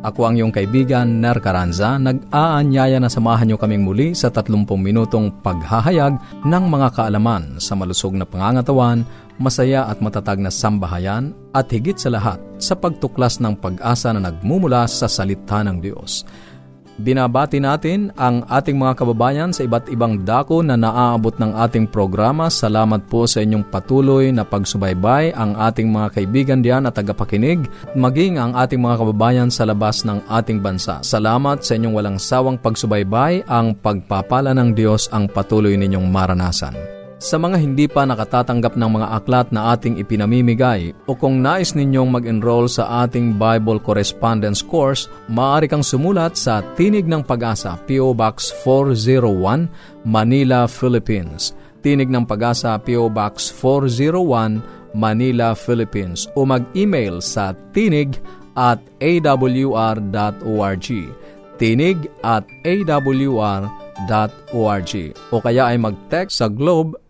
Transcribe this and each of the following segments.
Ako ang iyong kaibigan, Ner Caranza, nag-aanyaya na samahan niyo kaming muli sa 30 minutong paghahayag ng mga kaalaman sa malusog na pangangatawan, masaya at matatag na sambahayan, at higit sa lahat sa pagtuklas ng pag-asa na nagmumula sa salita ng Diyos. Binabati natin ang ating mga kababayan sa iba't ibang dako na naaabot ng ating programa. Salamat po sa inyong patuloy na pagsubaybay ang ating mga kaibigan diyan at tagapakinig, maging ang ating mga kababayan sa labas ng ating bansa. Salamat sa inyong walang sawang pagsubaybay, ang pagpapala ng Diyos ang patuloy ninyong maranasan. Sa mga hindi pa nakatatanggap ng mga aklat na ating ipinamimigay o kung nais ninyong mag-enroll sa ating Bible Correspondence Course, maaari kang sumulat sa Tinig ng Pag-asa, P.O. Box 401, Manila, Philippines. Tinig ng Pag-asa, P.O. Box 401, Manila, Philippines. O mag-email sa tinig at awr.org. Tinig at awr.org. O kaya ay mag-text sa Globe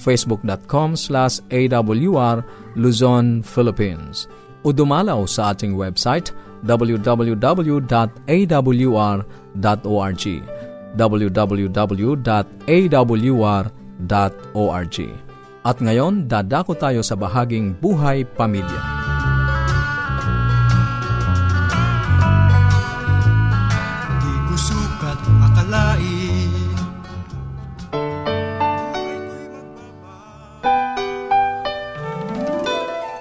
facebook.com slash awr Luzon, Philippines. O dumalaw sa ating website www.awr.org www.awr.org At ngayon, dadako tayo sa bahaging Buhay Pamilya. Di ko sukat akalain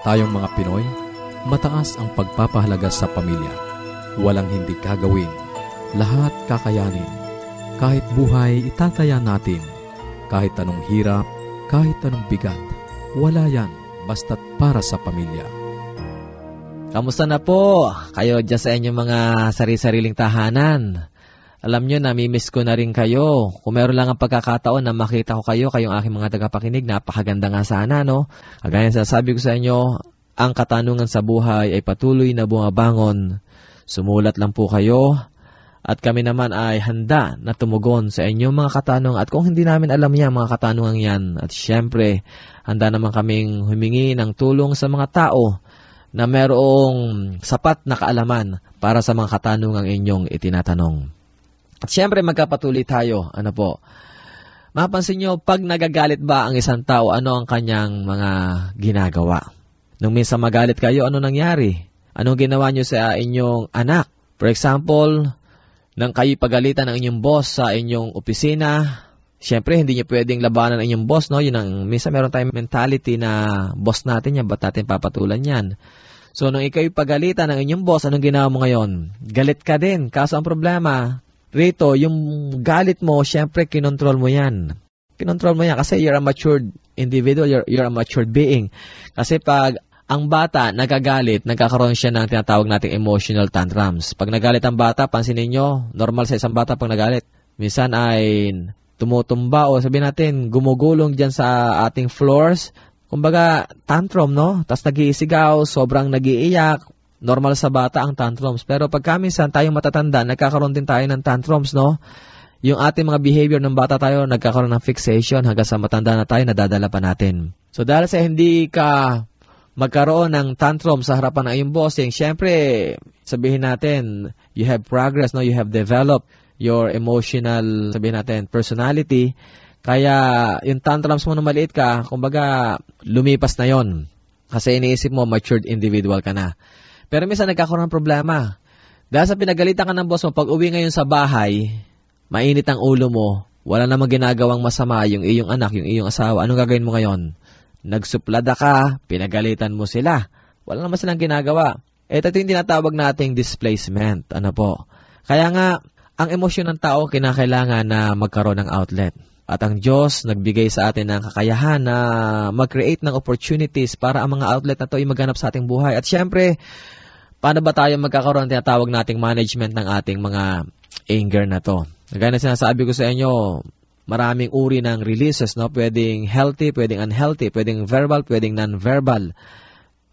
Tayong mga Pinoy, mataas ang pagpapahalaga sa pamilya. Walang hindi kagawin. Lahat kakayanin. Kahit buhay, itataya natin. Kahit anong hirap, kahit anong bigat. Wala yan, basta't para sa pamilya. Kamusta na po? Kayo dyan sa inyong mga sari-sariling tahanan. Alam nyo, namimiss ko na rin kayo. Kung meron lang ang pagkakataon na makita ko kayo, kayong aking mga tagapakinig, napakaganda nga sana, no? Kagaya sa sabi ko sa inyo, ang katanungan sa buhay ay patuloy na bumabangon. Sumulat lang po kayo at kami naman ay handa na tumugon sa inyong mga katanungan. At kung hindi namin alam yan, mga katanungan yan, at syempre, handa naman kaming humingi ng tulong sa mga tao na merong sapat na kaalaman para sa mga katanungang inyong itinatanong. At syempre magkapatuloy tayo. Ano po? Mapansin nyo, pag nagagalit ba ang isang tao, ano ang kanyang mga ginagawa? Nung minsan magalit kayo, ano nangyari? Anong ginawa nyo sa inyong anak? For example, nang kayo pagalitan ng inyong boss sa inyong opisina, Siyempre, hindi niyo pwedeng labanan ang inyong boss, no? Yun ang, minsan meron tayong mentality na boss natin yan, ba't natin papatulan yan? So, nung ikaw pagalitan ng inyong boss, anong ginawa mo ngayon? Galit ka din. Kaso ang problema, Rito, yung galit mo, syempre, kinontrol mo yan. Kinontrol mo yan kasi you're a matured individual, you're, you're a matured being. Kasi pag ang bata nagagalit, nagkakaroon siya ng tinatawag nating emotional tantrums. Pag nagalit ang bata, pansinin nyo, normal sa isang bata pag nagalit. Minsan ay tumutumba o sabihin natin, gumugulong dyan sa ating floors. Kumbaga, tantrum, no? Tapos nag-iisigaw, sobrang nag-iiyak, normal sa bata ang tantrums. Pero pag minsan tayong matatanda, nagkakaroon din tayo ng tantrums, no? Yung ating mga behavior ng bata tayo, nagkakaroon ng fixation hanggang sa matanda na tayo, nadadala pa natin. So dahil sa hindi ka magkaroon ng tantrum sa harapan ng iyong bossing, syempre, sabihin natin, you have progress, no? You have developed your emotional, sabihin natin, personality. Kaya, yung tantrums mo na maliit ka, kumbaga, lumipas na yon Kasi iniisip mo, matured individual ka na. Pero minsan nagkakaroon ng problema. Dahil sa pinagalitan ka ng boss mo, pag uwi ngayon sa bahay, mainit ang ulo mo, wala namang ginagawang masama yung iyong anak, yung iyong asawa, anong gagawin mo ngayon? Nagsuplada ka, pinagalitan mo sila. Wala naman silang ginagawa. Ito yung tinatawag nating displacement. Ano po? Kaya nga, ang emosyon ng tao kinakailangan na magkaroon ng outlet. At ang Diyos nagbigay sa atin ng kakayahan na mag-create ng opportunities para ang mga outlet na to ay maghanap sa ating buhay. At syempre, paano ba tayo magkakaroon ng tinatawag nating management ng ating mga anger na to? Gaya na sinasabi ko sa inyo, maraming uri ng releases, no? Pwedeng healthy, pwedeng unhealthy, pwedeng verbal, pwedeng non-verbal.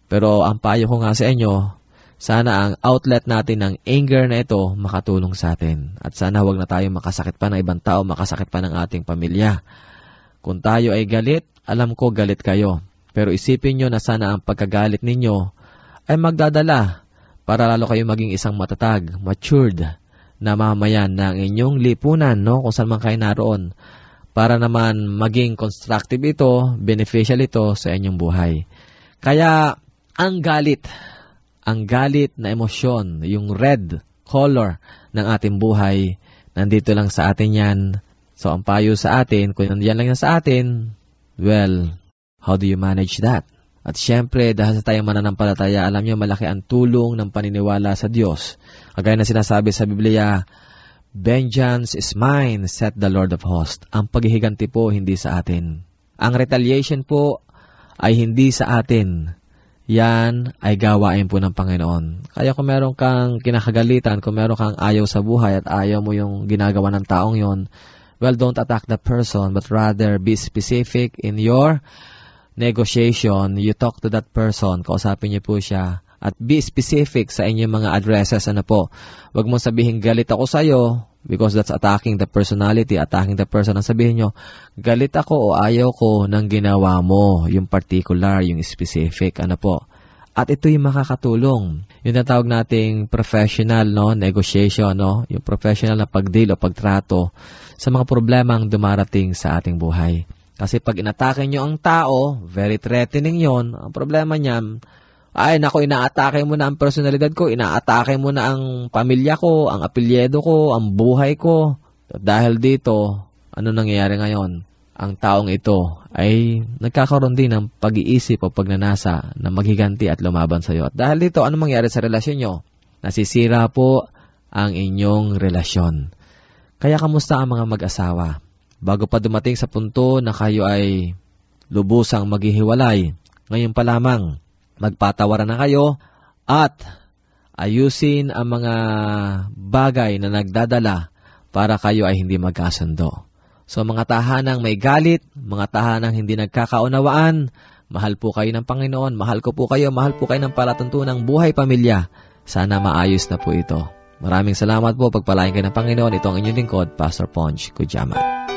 Pero ang payo ko nga sa inyo, sana ang outlet natin ng anger na ito makatulong sa atin. At sana wag na tayo makasakit pa ng ibang tao, makasakit pa ng ating pamilya. Kung tayo ay galit, alam ko galit kayo. Pero isipin nyo na sana ang pagkagalit ninyo ay magdadala para lalo kayo maging isang matatag, matured na mamayan ng inyong lipunan, no? kung saan man kayo naroon. Para naman maging constructive ito, beneficial ito sa inyong buhay. Kaya, ang galit ang galit na emosyon, yung red color ng ating buhay, nandito lang sa atin yan. So, ang payo sa atin, kung nandiyan lang yan sa atin, well, how do you manage that? At syempre, dahil sa tayong mananampalataya, alam niyo malaki ang tulong ng paniniwala sa Diyos. Kagaya na sinasabi sa Biblia, Vengeance is mine, said the Lord of hosts. Ang paghihiganti po, hindi sa atin. Ang retaliation po ay hindi sa atin yan ay gawain po ng Panginoon. Kaya kung meron kang kinakagalitan, kung meron kang ayaw sa buhay at ayaw mo yung ginagawa ng taong yon, well, don't attack the person, but rather be specific in your negotiation. You talk to that person, kausapin niyo po siya, at be specific sa inyong mga addresses. Ano po, wag mo sabihin galit ako sa iyo because that's attacking the personality, attacking the person. Ang sabihin nyo, galit ako o ayaw ko ng ginawa mo, yung particular, yung specific, ano po. At ito yung makakatulong. Yung natawag nating professional no, negotiation, no, yung professional na pagdeal o pagtrato sa mga problemang dumarating sa ating buhay. Kasi pag inatake nyo ang tao, very threatening yon ang problema niyan, ay nako inaatake mo na ang personalidad ko, inaatake mo na ang pamilya ko, ang apelyedo ko, ang buhay ko. Dahil dito, ano nangyayari ngayon? Ang taong ito ay nagkakaroon din ng pag-iisip o pagnanasa na maghiganti at lumaban sa iyo. At dahil dito, ano mangyayari sa relasyon nyo? Nasisira po ang inyong relasyon. Kaya kamusta ang mga mag-asawa? Bago pa dumating sa punto na kayo ay lubusang maghihiwalay, ngayon pa lamang, magpatawaran na kayo at ayusin ang mga bagay na nagdadala para kayo ay hindi magkasundo. So mga tahanang may galit, mga tahanang hindi nagkakaunawaan, mahal po kayo ng Panginoon, mahal ko po kayo, mahal po kayo ng palatuntunang buhay pamilya. Sana maayos na po ito. Maraming salamat po, pagpalain kayo ng Panginoon. Ito ang inyong lingkod, Pastor Ponch Kujaman.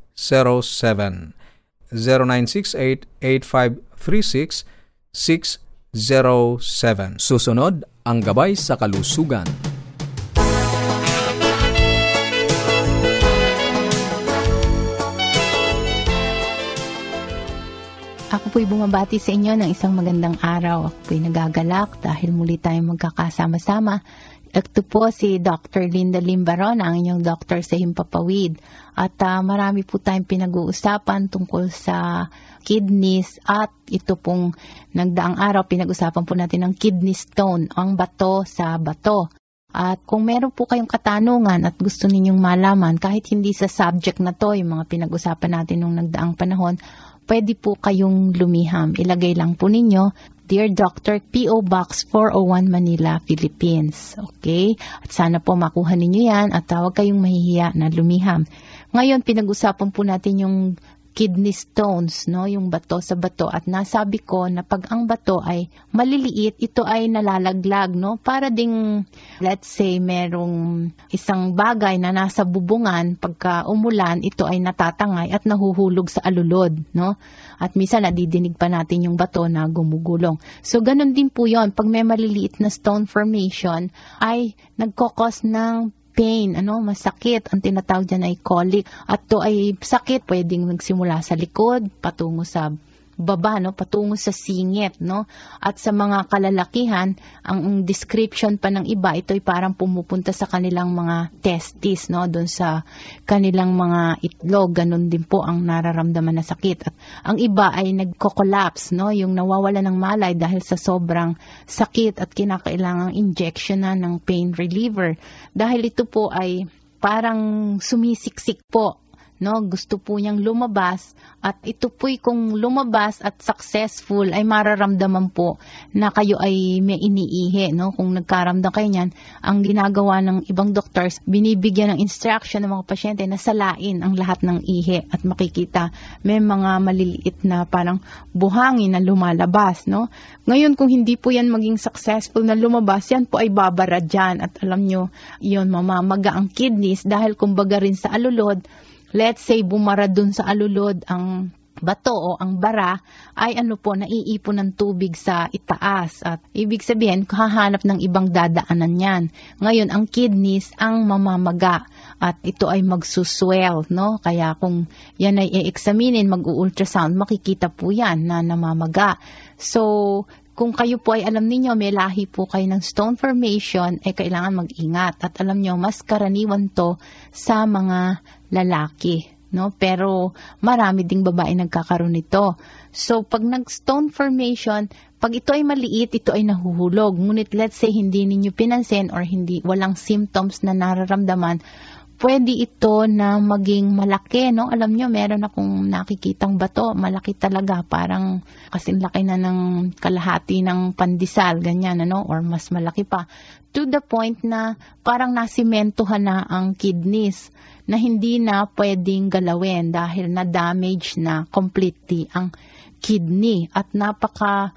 0968-8536-607. 0968-8536-607. Susunod, ang gabay sa kalusugan. Ako po'y bumabati sa inyo ng isang magandang araw. Ako po'y nagagalak dahil muli tayong magkakasama-sama Ito po si Dr. Linda Limbaron, ang inyong doktor sa Himpapawid. At ah, marami po tayong pinag-uusapan tungkol sa kidneys at ito pong nagdaang araw pinag-usapan po natin ang kidney stone, ang bato sa bato. At kung meron po kayong katanungan at gusto ninyong malaman, kahit hindi sa subject na to, yung mga pinag-usapan natin nung nagdaang panahon, pwede po kayong lumiham. Ilagay lang po ninyo, Dear Dr. P.O. Box 401 Manila, Philippines. Okay? At sana po makuha ninyo yan at tawag kayong mahihiya na lumiham. Ngayon, pinag-usapan po natin yung kidney stones, no, yung bato sa bato at nasabi ko na pag ang bato ay maliliit, ito ay nalalaglag, no, para ding let's say merong isang bagay na nasa bubungan pagka umulan, ito ay natatangay at nahuhulog sa alulod, no? At minsan nadidinig pa natin yung bato na gumugulong. So ganun din po 'yon pag may maliliit na stone formation ay nagkokos ng pain, ano, masakit. Ang tinatawag dyan ay colic. At to ay sakit, pwedeng magsimula sa likod, patungo sa baba, no, patungo sa singit, no. At sa mga kalalakihan, ang, description pa ng iba, ito ay parang pumupunta sa kanilang mga testis, no, doon sa kanilang mga itlog, ganun din po ang nararamdaman na sakit. At ang iba ay nagko-collapse, no, yung nawawala ng malay dahil sa sobrang sakit at kinakailangang injection na ng pain reliever. Dahil ito po ay parang sumisiksik po no? Gusto po niyang lumabas at ito po'y kung lumabas at successful ay mararamdaman po na kayo ay may iniihi no? Kung nagkaramdam kayo niyan ang ginagawa ng ibang doctors binibigyan ng instruction ng mga pasyente na salain ang lahat ng ihi at makikita. May mga maliliit na parang buhangin na lumalabas no? Ngayon kung hindi po yan maging successful na lumabas yan po ay babara dyan. At alam nyo yon mamamaga ang kidneys dahil kumbaga rin sa alulod let's say bumara dun sa alulod ang bato o ang bara ay ano po naiipon ng tubig sa itaas at ibig sabihin hahanap ng ibang dadaanan yan. Ngayon ang kidneys ang mamamaga at ito ay magsuswell no kaya kung yan ay i-examinin mag-ultrasound makikita po yan na namamaga. So kung kayo po ay alam ninyo may lahi po kayo ng stone formation, eh kailangan mag-ingat. At alam nyo, mas karaniwan to sa mga lalaki. No? Pero marami ding babae nagkakaroon nito. So, pag nag-stone formation, pag ito ay maliit, ito ay nahuhulog. Ngunit let's say hindi ninyo pinansin or hindi walang symptoms na nararamdaman, pwede ito na maging malaki, no? Alam nyo, meron akong nakikitang bato, malaki talaga, parang kasing laki na ng kalahati ng pandesal, ganyan, ano? Or mas malaki pa. To the point na parang nasimentohan na ang kidneys na hindi na pwedeng galawin dahil na-damage na completely ang kidney at napaka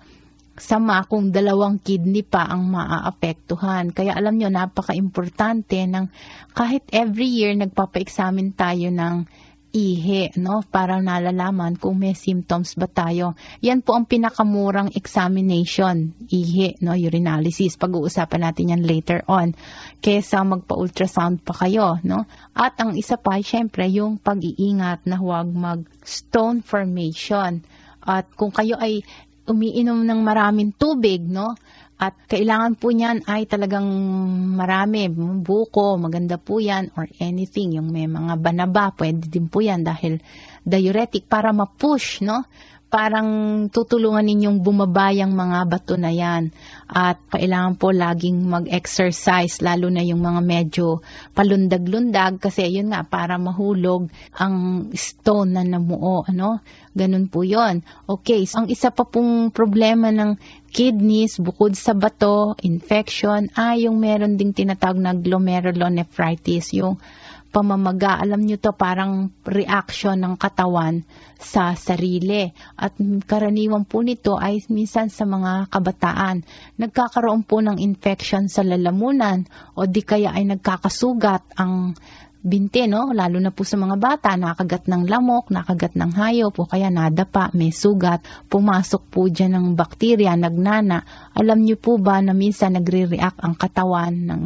sama kung dalawang kidney pa ang maaapektuhan. Kaya alam nyo, napaka-importante ng kahit every year nagpapa-examine tayo ng ihi, no? Para nalalaman kung may symptoms ba tayo. Yan po ang pinakamurang examination, ihi, no? Urinalysis. Pag-uusapan natin yan later on. Kesa magpa-ultrasound pa kayo, no? At ang isa pa, syempre, yung pag-iingat na huwag mag-stone formation. At kung kayo ay umiinom ng maraming tubig, no? At kailangan po niyan ay talagang marami, buko, maganda po yan, or anything, yung may mga banaba, pwede din po yan dahil diuretic para ma-push, no? Parang tutulungan ninyong bumabayang mga bato na yan. At kailangan po laging mag-exercise, lalo na yung mga medyo palundag-lundag, kasi yun nga, para mahulog ang stone na namuo, ano? Ganun po yon. Okay, so ang isa pa pong problema ng kidneys bukod sa bato, infection, ay yung meron ding tinatawag na glomerulonephritis, yung pamamaga. Alam nyo to parang reaction ng katawan sa sarili. At karaniwan po nito ay minsan sa mga kabataan. Nagkakaroon po ng infection sa lalamunan o di kaya ay nagkakasugat ang binte, no? Lalo na po sa mga bata, nakagat ng lamok, nakagat ng hayop, o kaya nadapa, may sugat, pumasok po dyan ng bakterya, nagnana. Alam niyo po ba na minsan nagre-react ang katawan ng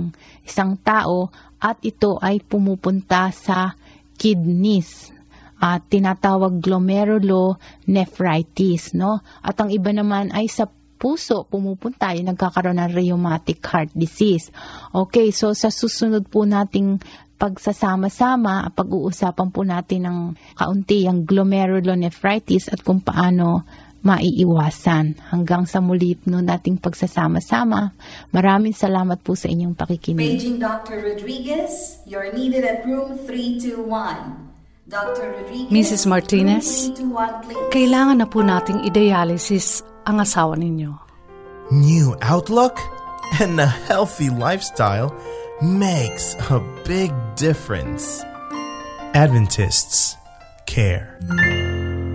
isang tao at ito ay pumupunta sa kidneys at tinatawag glomerulonephritis, no? At ang iba naman ay sa puso pumupunta, yung nagkakaroon ng rheumatic heart disease. Okay, so sa susunod po nating pagsasama-sama, pag-uusapan po natin ng kaunti ang glomerulonephritis at kung paano maiiwasan. Hanggang sa muli no nating pagsasama-sama. Maraming salamat po sa inyong pakikinig. Paging Dr. Rodriguez, you're needed at room 321. Dr. Rodriguez, Mrs. Martinez, room 321, please. kailangan na po nating i-dialysis ang asawa ninyo. New outlook and a healthy lifestyle makes a big difference. Adventists care.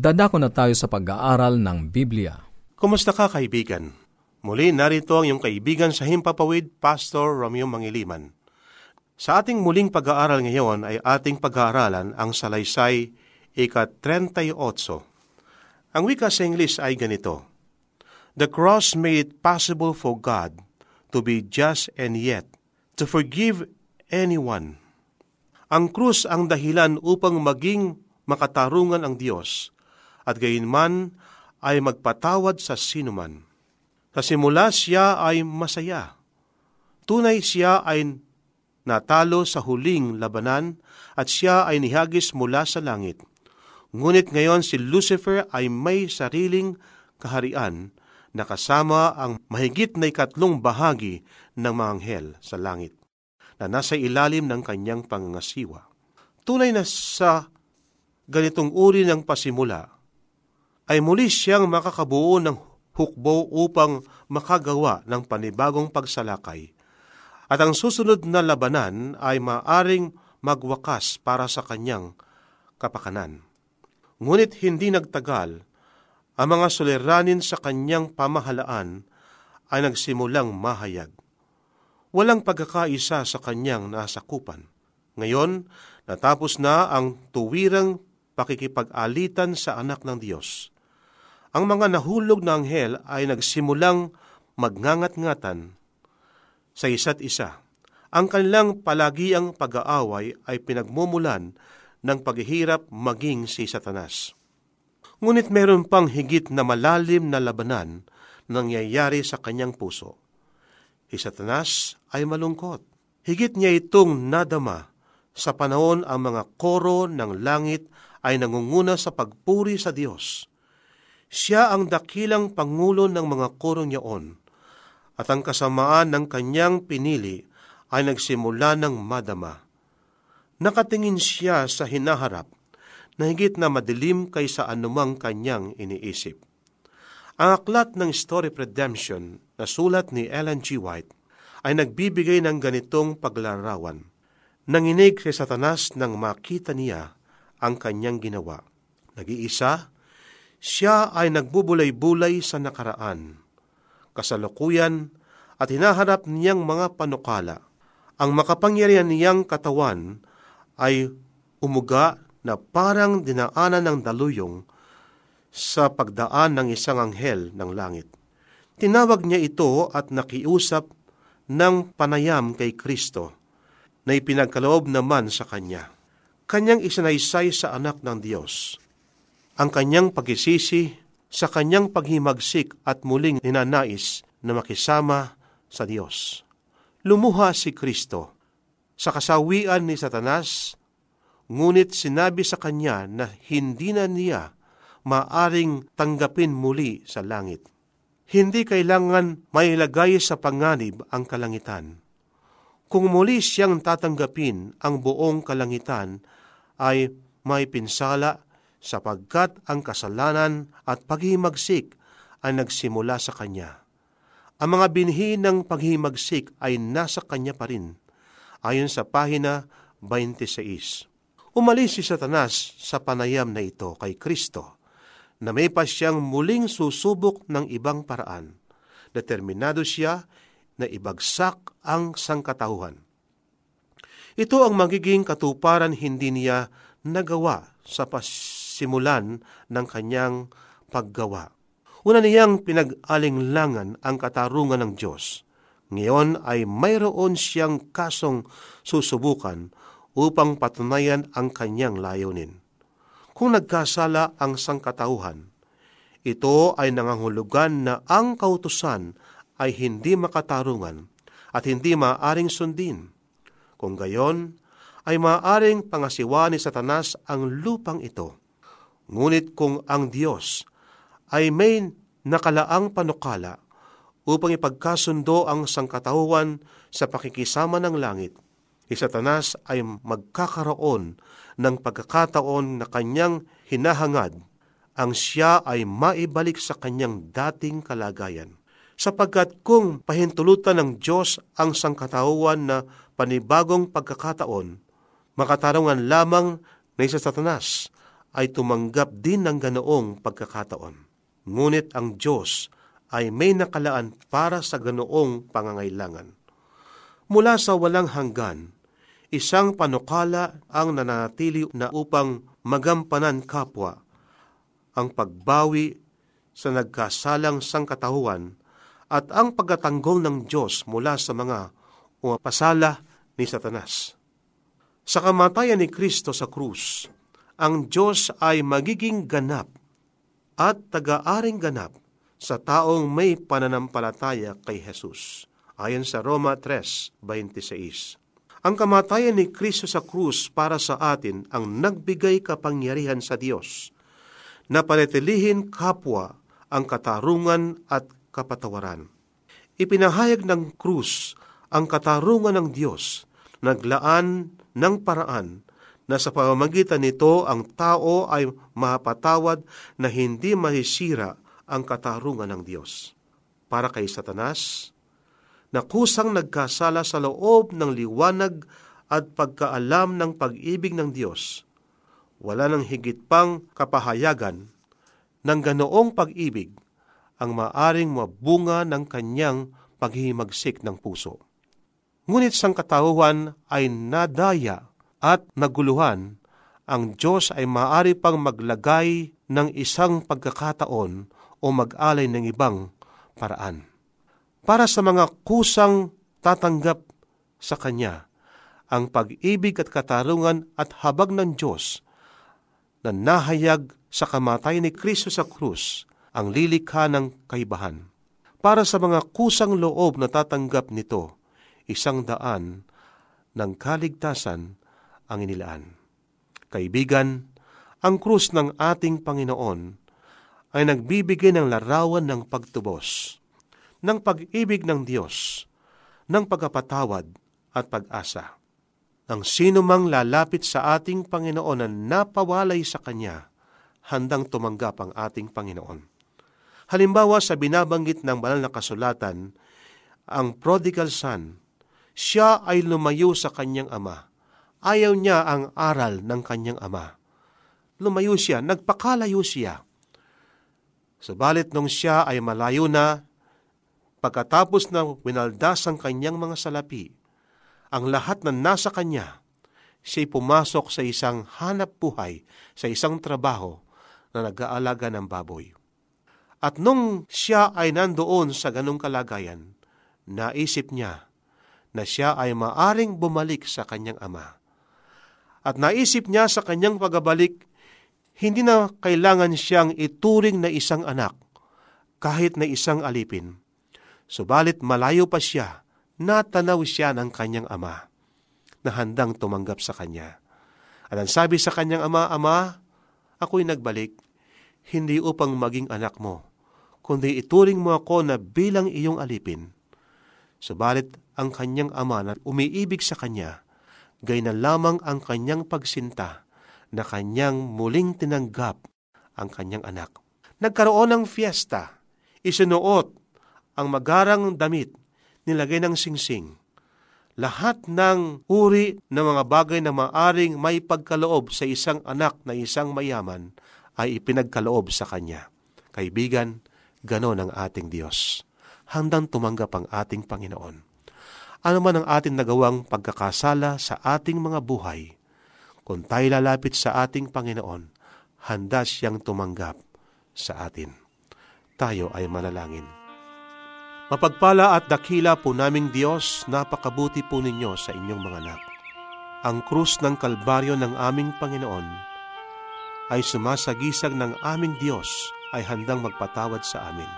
Dadako na tayo sa pag-aaral ng Biblia. Kumusta ka kaibigan? Muli narito ang iyong kaibigan sa Himpapawid, Pastor Romeo Mangiliman. Sa ating muling pag-aaral ngayon ay ating pag-aaralan ang salaysay ika-38. Ang wika sa English ay ganito, The cross made it possible for God to be just and yet to forgive anyone. Ang krus ang dahilan upang maging makatarungan ang Diyos at gayunman ay magpatawad sa sinuman. Sa simula siya ay masaya. Tunay siya ay natalo sa huling labanan at siya ay nihagis mula sa langit. Ngunit ngayon si Lucifer ay may sariling kaharian na kasama ang mahigit na ikatlong bahagi ng mga anghel sa langit na nasa ilalim ng kanyang pangangasiwa. Tunay na sa ganitong uri ng pasimula, ay muli siyang makakabuo ng hukbo upang makagawa ng panibagong pagsalakay. At ang susunod na labanan ay maaring magwakas para sa kanyang kapakanan. Ngunit hindi nagtagal, ang mga suliranin sa kanyang pamahalaan ay nagsimulang mahayag. Walang pagkakaisa sa kanyang nasakupan. Ngayon, natapos na ang tuwirang pakikipag-alitan sa anak ng Diyos ang mga nahulog na anghel ay nagsimulang magngangat-ngatan sa isa't isa. Ang kanilang palagiang pag-aaway ay pinagmumulan ng paghihirap maging si Satanas. Ngunit meron pang higit na malalim na labanan nangyayari sa kanyang puso. Si Satanas ay malungkot. Higit niya itong nadama sa panahon ang mga koro ng langit ay nangunguna sa pagpuri sa Diyos siya ang dakilang pangulo ng mga korong yaon, at ang kasamaan ng kanyang pinili ay nagsimula ng madama. Nakatingin siya sa hinaharap na higit na madilim kaysa anumang kanyang iniisip. Ang aklat ng Story of Redemption na sulat ni Ellen G. White ay nagbibigay ng ganitong paglarawan. Nanginig si Satanas nang makita niya ang kanyang ginawa. Nag-iisa, siya ay nagbubulay-bulay sa nakaraan, kasalukuyan at hinaharap niyang mga panukala. Ang makapangyarihan niyang katawan ay umuga na parang dinaanan ng daluyong sa pagdaan ng isang anghel ng langit. Tinawag niya ito at nakiusap ng panayam kay Kristo na ipinagkaloob naman sa Kanya. Kanyang isinaysay sa anak ng Diyos ang kanyang pagisisi sa kanyang paghimagsik at muling ninanais na makisama sa Diyos. Lumuha si Kristo sa kasawian ni Satanas, ngunit sinabi sa kanya na hindi na niya maaring tanggapin muli sa langit. Hindi kailangan mailagay sa panganib ang kalangitan. Kung muli siyang tatanggapin ang buong kalangitan, ay may pinsala sapagkat ang kasalanan at paghimagsik ay nagsimula sa Kanya. Ang mga binhi ng paghimagsik ay nasa Kanya pa rin, ayon sa pahina 26. Umalis si Satanas sa panayam na ito kay Kristo na may pa siyang muling susubok ng ibang paraan. Determinado siya na ibagsak ang sangkatauhan. Ito ang magiging katuparan hindi niya nagawa sa pasimulan ng kanyang paggawa. Una niyang pinag-alinglangan ang katarungan ng Diyos. Ngayon ay mayroon siyang kasong susubukan upang patunayan ang kanyang layunin. Kung nagkasala ang sangkatauhan, ito ay nangangulugan na ang kautusan ay hindi makatarungan at hindi maaring sundin. Kung gayon, ay maaring pangasiwa ni Satanas ang lupang ito. Ngunit kung ang Diyos ay may nakalaang panukala upang ipagkasundo ang sangkatauhan sa pakikisama ng langit, si Satanas ay magkakaroon ng pagkakataon na kanyang hinahangad ang siya ay maibalik sa kanyang dating kalagayan. Sapagkat kung pahintulutan ng Diyos ang sangkatauhan na panibagong pagkakataon, makatarungan lamang na isa satanas ay tumanggap din ng ganoong pagkakataon. Ngunit ang Diyos ay may nakalaan para sa ganoong pangangailangan. Mula sa walang hanggan, isang panukala ang nanatili na upang magampanan kapwa ang pagbawi sa nagkasalang sangkatahuan at ang pagkatanggol ng Diyos mula sa mga umapasala ni Satanas. Sa kamatayan ni Kristo sa krus, ang Diyos ay magiging ganap at taga-aring ganap sa taong may pananampalataya kay Jesus, ayon sa Roma 3.26. Ang kamatayan ni Kristo sa krus para sa atin ang nagbigay kapangyarihan sa Diyos na panatilihin kapwa ang katarungan at kapatawaran. Ipinahayag ng krus ang katarungan ng Diyos, naglaan ng paraan na sa pamamagitan nito ang tao ay mapatawad na hindi mahisira ang katarungan ng Diyos. Para kay Satanas, na kusang nagkasala sa loob ng liwanag at pagkaalam ng pag-ibig ng Diyos. Wala nang higit pang kapahayagan ng ganoong pag-ibig ang maaring mabunga ng kanyang paghihimagsik ng puso. Ngunit sang katauhan ay nadaya at naguluhan, ang Diyos ay maaari pang maglagay ng isang pagkakataon o mag-alay ng ibang paraan para sa mga kusang tatanggap sa Kanya ang pag-ibig at katarungan at habag ng Diyos na nahayag sa kamatay ni Kristo sa krus ang lilikha ng kaibahan. Para sa mga kusang loob na tatanggap nito, isang daan ng kaligtasan ang inilaan. Kaibigan, ang krus ng ating Panginoon ay nagbibigay ng larawan ng pagtubos ng pag-ibig ng Diyos, ng pagkapatawad at pag-asa. Ang sino mang lalapit sa ating Panginoon na napawalay sa Kanya, handang tumanggap ang ating Panginoon. Halimbawa sa binabanggit ng banal na kasulatan, ang prodigal son, siya ay lumayo sa kanyang ama. Ayaw niya ang aral ng kanyang ama. Lumayo siya, nagpakalayo siya. Subalit nung siya ay malayo na Pagkatapos na winaldas ang kanyang mga salapi, ang lahat na nasa kanya, siya'y pumasok sa isang hanap buhay, sa isang trabaho na nag-aalaga ng baboy. At nung siya ay nandoon sa ganong kalagayan, naisip niya na siya ay maaring bumalik sa kanyang ama. At naisip niya sa kanyang pagbabalik, hindi na kailangan siyang ituring na isang anak, kahit na isang alipin Subalit malayo pa siya, natanaw siya ng kanyang ama na handang tumanggap sa kanya. At ang sabi sa kanyang ama, Ama, ako'y nagbalik, hindi upang maging anak mo, kundi ituring mo ako na bilang iyong alipin. Subalit ang kanyang ama na umiibig sa kanya, gay na lamang ang kanyang pagsinta na kanyang muling tinanggap ang kanyang anak. Nagkaroon ng fiesta, isinuot ang magarang damit, nilagay ng singsing. Lahat ng uri ng mga bagay na maaring may pagkaloob sa isang anak na isang mayaman ay ipinagkaloob sa kanya. Kaibigan, ganon ang ating Diyos. Handang tumanggap ang ating Panginoon. Ano man ang ating nagawang pagkakasala sa ating mga buhay, kung tayo lalapit sa ating Panginoon, handa siyang tumanggap sa atin. Tayo ay manalangin. Mapagpala at dakila po naming Diyos, napakabuti po ninyo sa inyong mga anak. Ang krus ng kalbaryo ng aming Panginoon ay sumasagisag ng aming Diyos ay handang magpatawad sa amin.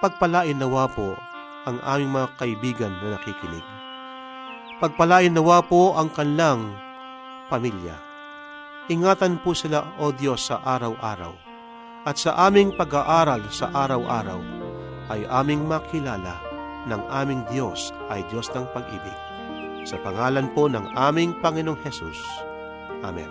Pagpalain nawa po ang aming mga kaibigan na nakikinig. Pagpalain nawa po ang kanlang pamilya. Ingatan po sila, O Diyos, sa araw-araw. At sa aming pag-aaral sa araw-araw, ay aming makilala ng aming Diyos ay Diyos ng pag-ibig. Sa pangalan po ng aming Panginoong Hesus. Amen.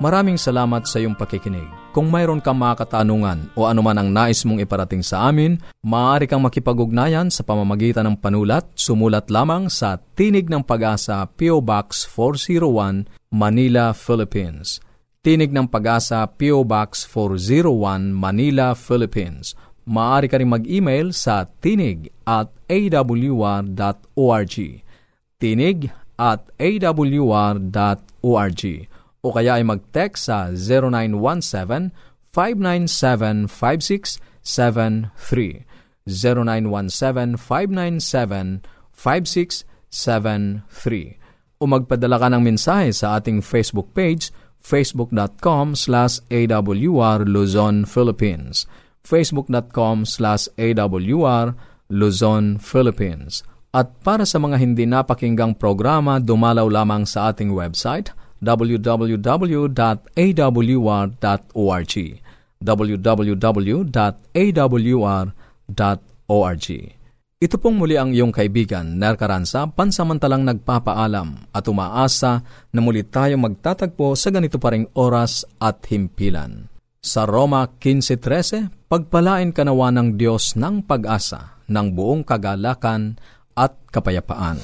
Maraming salamat sa iyong pakikinig. Kung mayroon kang mga katanungan o anuman ang nais mong iparating sa amin, maaari kang makipag-ugnayan sa pamamagitan ng panulat. Sumulat lamang sa Tinig ng Pag-asa, P.O. Box 401, Manila, Philippines. Tinig ng Pag-asa, P.O. Box 401, Manila, Philippines. Maaari ka rin mag-email sa tinig at awr.org. Tinig at awr.org o kaya ay mag-text sa 0917-597-5673. 0917-597-5673. O magpadala ka ng mensahe sa ating Facebook page, facebook.com slash awr Luzon, Philippines. facebook.com slash awr Luzon, Philippines. At para sa mga hindi napakinggang programa, dumalaw lamang sa ating website – www.awr.org www.awr.org Ito pong muli ang iyong kaibigan, Ner Caranza, pansamantalang nagpapaalam at umaasa na muli tayo magtatagpo sa ganito pa ring oras at himpilan. Sa Roma 15.13, pagpalain kanawa ng Diyos ng pag-asa, ng buong kagalakan at kapayapaan.